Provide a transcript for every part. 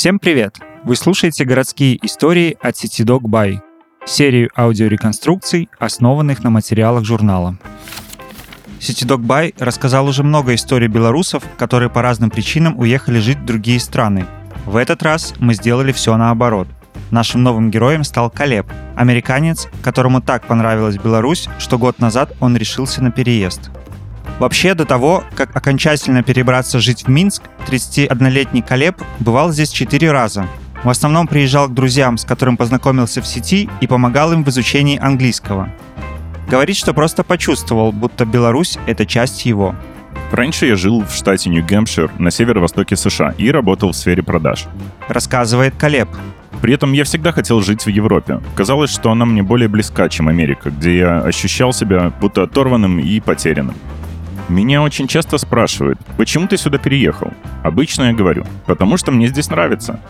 Всем привет! Вы слушаете «Городские истории» от сети Dog серию аудиореконструкций, основанных на материалах журнала. Сети Dog рассказал уже много историй белорусов, которые по разным причинам уехали жить в другие страны. В этот раз мы сделали все наоборот. Нашим новым героем стал Калеб, американец, которому так понравилась Беларусь, что год назад он решился на переезд – Вообще, до того, как окончательно перебраться жить в Минск, 31-летний Колеб бывал здесь четыре раза. В основном приезжал к друзьям, с которым познакомился в сети и помогал им в изучении английского. Говорит, что просто почувствовал, будто Беларусь — это часть его. Раньше я жил в штате Нью-Гэмпшир на северо-востоке США и работал в сфере продаж. Рассказывает Колеб. При этом я всегда хотел жить в Европе. Казалось, что она мне более близка, чем Америка, где я ощущал себя будто оторванным и потерянным. Меня очень часто спрашивают, почему ты сюда переехал? Обычно я говорю, потому что мне здесь нравится.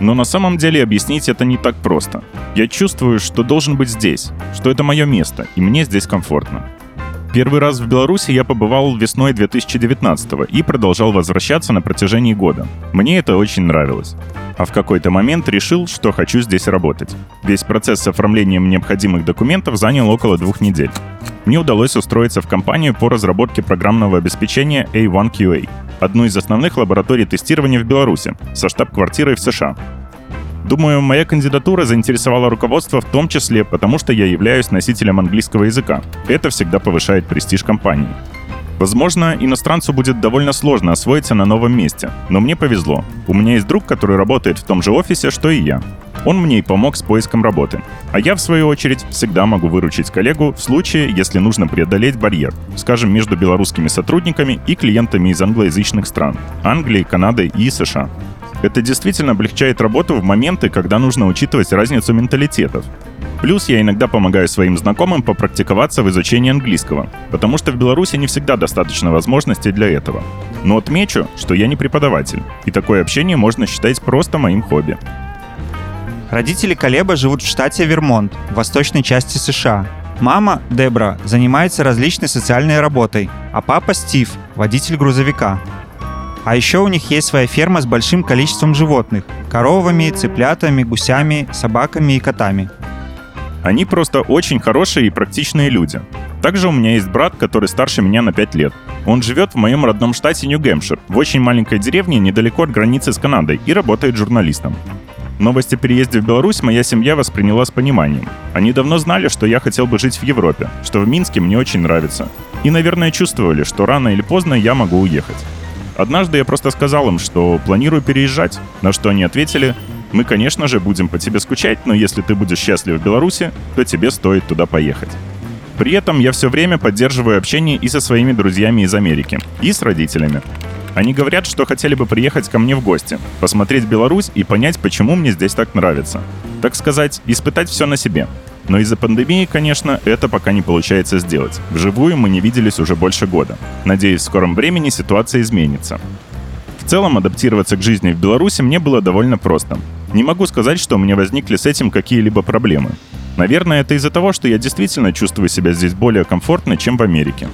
Но на самом деле объяснить это не так просто. Я чувствую, что должен быть здесь, что это мое место, и мне здесь комфортно. Первый раз в Беларуси я побывал весной 2019 и продолжал возвращаться на протяжении года. Мне это очень нравилось а в какой-то момент решил, что хочу здесь работать. Весь процесс с оформлением необходимых документов занял около двух недель. Мне удалось устроиться в компанию по разработке программного обеспечения A1QA, одну из основных лабораторий тестирования в Беларуси, со штаб-квартирой в США. Думаю, моя кандидатура заинтересовала руководство в том числе потому, что я являюсь носителем английского языка. Это всегда повышает престиж компании. Возможно, иностранцу будет довольно сложно освоиться на новом месте, но мне повезло. У меня есть друг, который работает в том же офисе, что и я. Он мне и помог с поиском работы. А я, в свою очередь, всегда могу выручить коллегу в случае, если нужно преодолеть барьер, скажем, между белорусскими сотрудниками и клиентами из англоязычных стран – Англии, Канады и США. Это действительно облегчает работу в моменты, когда нужно учитывать разницу менталитетов. Плюс я иногда помогаю своим знакомым попрактиковаться в изучении английского, потому что в Беларуси не всегда достаточно возможностей для этого. Но отмечу, что я не преподаватель, и такое общение можно считать просто моим хобби. Родители Колеба живут в штате Вермонт, в восточной части США. Мама, Дебра, занимается различной социальной работой, а папа Стив – водитель грузовика. А еще у них есть своя ферма с большим количеством животных – коровами, цыплятами, гусями, собаками и котами – они просто очень хорошие и практичные люди. Также у меня есть брат, который старше меня на 5 лет. Он живет в моем родном штате Нью-Гэмпшир, в очень маленькой деревне недалеко от границы с Канадой и работает журналистом. Новость о переезде в Беларусь моя семья восприняла с пониманием. Они давно знали, что я хотел бы жить в Европе, что в Минске мне очень нравится. И, наверное, чувствовали, что рано или поздно я могу уехать. Однажды я просто сказал им, что планирую переезжать, на что они ответили, мы, конечно же, будем по тебе скучать, но если ты будешь счастлив в Беларуси, то тебе стоит туда поехать. При этом я все время поддерживаю общение и со своими друзьями из Америки, и с родителями. Они говорят, что хотели бы приехать ко мне в гости, посмотреть Беларусь и понять, почему мне здесь так нравится. Так сказать, испытать все на себе. Но из-за пандемии, конечно, это пока не получается сделать. Вживую мы не виделись уже больше года. Надеюсь, в скором времени ситуация изменится. В целом, адаптироваться к жизни в Беларуси мне было довольно просто. Не могу сказать, что у меня возникли с этим какие-либо проблемы. Наверное, это из-за того, что я действительно чувствую себя здесь более комфортно, чем в Америке.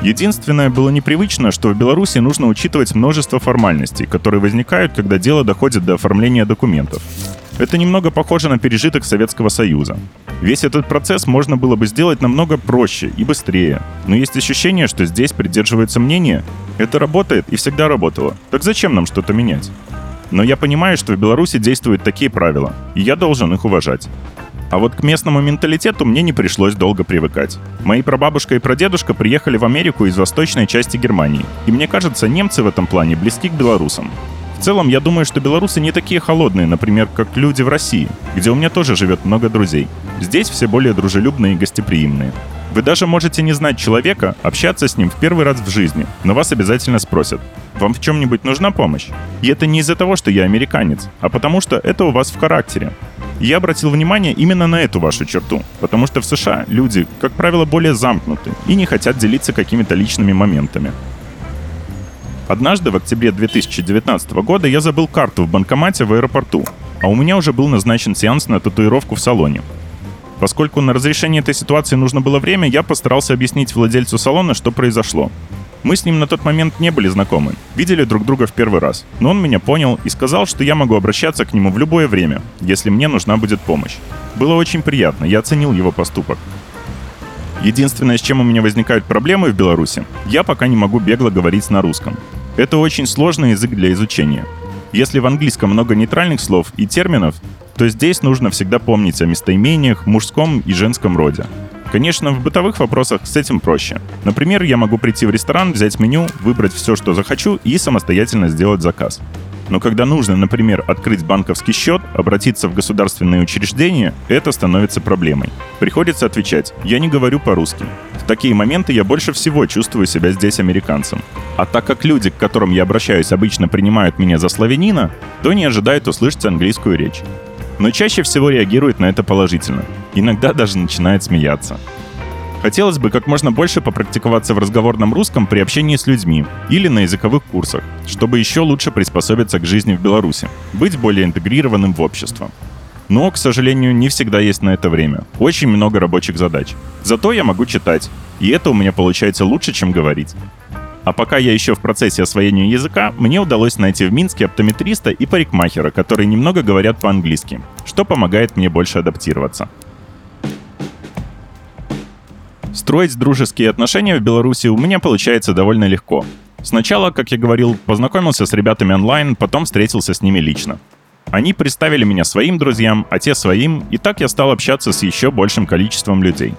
Единственное было непривычно, что в Беларуси нужно учитывать множество формальностей, которые возникают, когда дело доходит до оформления документов. Это немного похоже на пережиток Советского Союза. Весь этот процесс можно было бы сделать намного проще и быстрее, но есть ощущение, что здесь придерживается мнение «это работает и всегда работало, так зачем нам что-то менять?» Но я понимаю, что в Беларуси действуют такие правила, и я должен их уважать. А вот к местному менталитету мне не пришлось долго привыкать. Мои прабабушка и прадедушка приехали в Америку из восточной части Германии, и мне кажется, немцы в этом плане близки к белорусам. В целом, я думаю, что белорусы не такие холодные, например, как люди в России, где у меня тоже живет много друзей. Здесь все более дружелюбные и гостеприимные. Вы даже можете не знать человека, общаться с ним в первый раз в жизни, но вас обязательно спросят, вам в чем-нибудь нужна помощь? И это не из-за того, что я американец, а потому что это у вас в характере. Я обратил внимание именно на эту вашу черту, потому что в США люди, как правило, более замкнуты и не хотят делиться какими-то личными моментами. Однажды в октябре 2019 года я забыл карту в банкомате в аэропорту, а у меня уже был назначен сеанс на татуировку в салоне. Поскольку на разрешение этой ситуации нужно было время, я постарался объяснить владельцу салона, что произошло. Мы с ним на тот момент не были знакомы, видели друг друга в первый раз, но он меня понял и сказал, что я могу обращаться к нему в любое время, если мне нужна будет помощь. Было очень приятно, я оценил его поступок. Единственное, с чем у меня возникают проблемы в Беларуси, я пока не могу бегло говорить на русском. Это очень сложный язык для изучения. Если в английском много нейтральных слов и терминов, то здесь нужно всегда помнить о местоимениях, мужском и женском роде. Конечно, в бытовых вопросах с этим проще. Например, я могу прийти в ресторан, взять меню, выбрать все, что захочу и самостоятельно сделать заказ. Но когда нужно, например, открыть банковский счет, обратиться в государственные учреждения, это становится проблемой. Приходится отвечать «я не говорю по-русски». В такие моменты я больше всего чувствую себя здесь американцем. А так как люди, к которым я обращаюсь, обычно принимают меня за славянина, то не ожидают услышать английскую речь. Но чаще всего реагируют на это положительно. Иногда даже начинают смеяться. Хотелось бы как можно больше попрактиковаться в разговорном русском при общении с людьми или на языковых курсах, чтобы еще лучше приспособиться к жизни в Беларуси, быть более интегрированным в общество. Но, к сожалению, не всегда есть на это время. Очень много рабочих задач. Зато я могу читать, и это у меня получается лучше, чем говорить. А пока я еще в процессе освоения языка, мне удалось найти в Минске оптометриста и парикмахера, которые немного говорят по-английски, что помогает мне больше адаптироваться. Строить дружеские отношения в Беларуси у меня получается довольно легко. Сначала, как я говорил, познакомился с ребятами онлайн, потом встретился с ними лично. Они представили меня своим друзьям, а те своим, и так я стал общаться с еще большим количеством людей.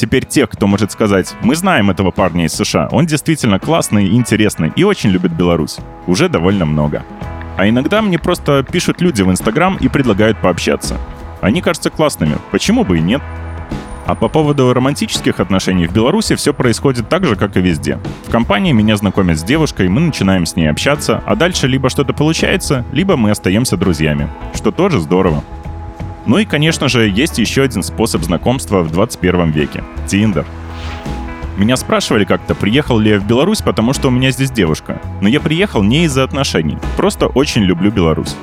Теперь тех, кто может сказать, мы знаем этого парня из США, он действительно классный, интересный и очень любит Беларусь, уже довольно много. А иногда мне просто пишут люди в Инстаграм и предлагают пообщаться. Они кажутся классными, почему бы и нет? А по поводу романтических отношений в Беларуси все происходит так же, как и везде. В компании меня знакомят с девушкой, мы начинаем с ней общаться, а дальше либо что-то получается, либо мы остаемся друзьями, что тоже здорово. Ну и, конечно же, есть еще один способ знакомства в 21 веке — Тиндер. Меня спрашивали как-то, приехал ли я в Беларусь, потому что у меня здесь девушка. Но я приехал не из-за отношений, просто очень люблю Беларусь.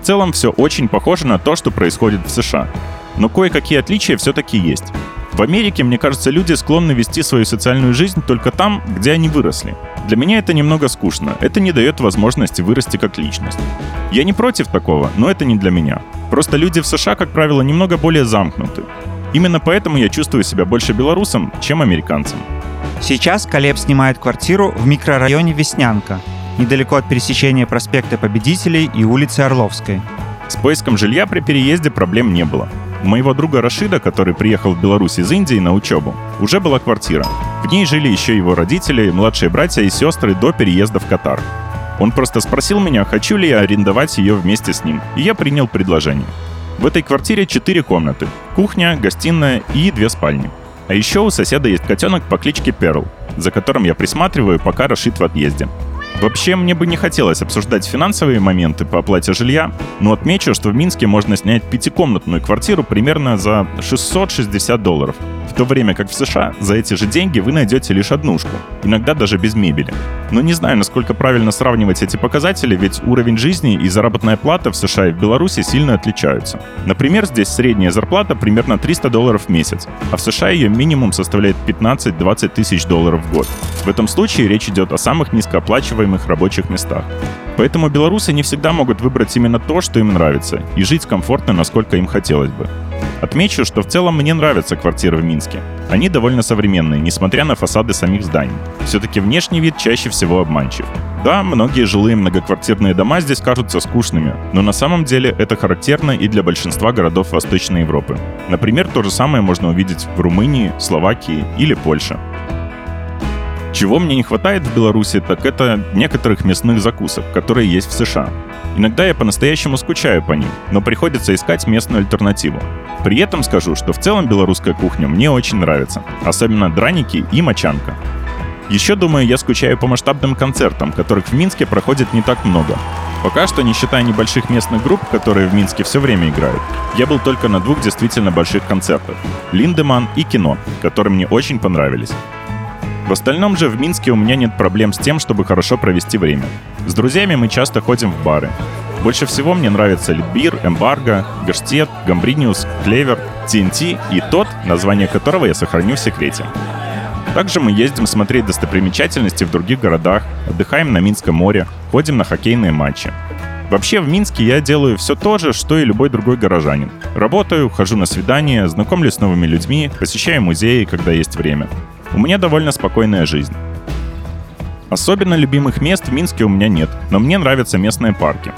В целом все очень похоже на то, что происходит в США но кое-какие отличия все-таки есть. В Америке, мне кажется, люди склонны вести свою социальную жизнь только там, где они выросли. Для меня это немного скучно, это не дает возможности вырасти как личность. Я не против такого, но это не для меня. Просто люди в США, как правило, немного более замкнуты. Именно поэтому я чувствую себя больше белорусом, чем американцем. Сейчас Колеб снимает квартиру в микрорайоне Веснянка, недалеко от пересечения проспекта Победителей и улицы Орловской. С поиском жилья при переезде проблем не было. У моего друга Рашида, который приехал в Беларусь из Индии на учебу, уже была квартира. В ней жили еще его родители, младшие братья и сестры до переезда в Катар. Он просто спросил меня, хочу ли я арендовать ее вместе с ним, и я принял предложение. В этой квартире четыре комнаты. Кухня, гостиная и две спальни. А еще у соседа есть котенок по кличке Перл, за которым я присматриваю, пока Рашид в отъезде. Вообще, мне бы не хотелось обсуждать финансовые моменты по оплате жилья, но отмечу, что в Минске можно снять пятикомнатную квартиру примерно за 660 долларов, в то время как в США за эти же деньги вы найдете лишь однушку, иногда даже без мебели. Но не знаю, насколько правильно сравнивать эти показатели, ведь уровень жизни и заработная плата в США и в Беларуси сильно отличаются. Например, здесь средняя зарплата примерно 300 долларов в месяц, а в США ее минимум составляет 15-20 тысяч долларов в год. В этом случае речь идет о самых низкооплачиваемых рабочих местах. Поэтому белорусы не всегда могут выбрать именно то, что им нравится, и жить комфортно, насколько им хотелось бы. Отмечу, что в целом мне нравятся квартиры в Минске. Они довольно современные, несмотря на фасады самих зданий. Все-таки внешний вид чаще всего обманчив. Да, многие жилые многоквартирные дома здесь кажутся скучными, но на самом деле это характерно и для большинства городов Восточной Европы. Например, то же самое можно увидеть в Румынии, Словакии или Польше. Чего мне не хватает в Беларуси, так это некоторых мясных закусок, которые есть в США. Иногда я по-настоящему скучаю по ним, но приходится искать местную альтернативу. При этом скажу, что в целом белорусская кухня мне очень нравится, особенно драники и мочанка. Еще, думаю, я скучаю по масштабным концертам, которых в Минске проходит не так много. Пока что, не считая небольших местных групп, которые в Минске все время играют, я был только на двух действительно больших концертах — Линдеман и Кино, которые мне очень понравились. В остальном же в Минске у меня нет проблем с тем, чтобы хорошо провести время. С друзьями мы часто ходим в бары. Больше всего мне нравятся Литбир, Эмбарго, Герштет, Гамбриниус, Клевер, TNT и тот, название которого я сохраню в секрете. Также мы ездим смотреть достопримечательности в других городах, отдыхаем на Минском море, ходим на хоккейные матчи. Вообще в Минске я делаю все то же, что и любой другой горожанин. Работаю, хожу на свидания, знакомлюсь с новыми людьми, посещаю музеи, когда есть время. У меня довольно спокойная жизнь. Особенно любимых мест в Минске у меня нет, но мне нравятся местные парки.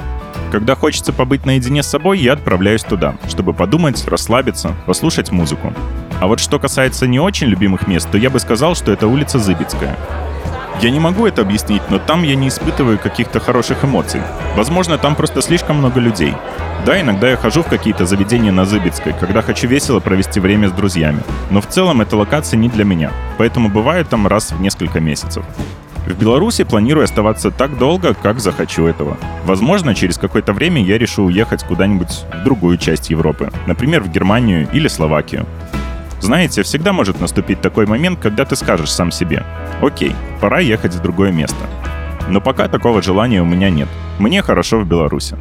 Когда хочется побыть наедине с собой, я отправляюсь туда, чтобы подумать, расслабиться, послушать музыку. А вот что касается не очень любимых мест, то я бы сказал, что это улица Зыбицкая. Я не могу это объяснить, но там я не испытываю каких-то хороших эмоций. Возможно, там просто слишком много людей. Да, иногда я хожу в какие-то заведения на Зыбицкой, когда хочу весело провести время с друзьями. Но в целом эта локация не для меня, поэтому бываю там раз в несколько месяцев. В Беларуси планирую оставаться так долго, как захочу этого. Возможно, через какое-то время я решу уехать куда-нибудь в другую часть Европы, например, в Германию или Словакию. Знаете, всегда может наступить такой момент, когда ты скажешь сам себе, окей, пора ехать в другое место. Но пока такого желания у меня нет. Мне хорошо в Беларуси.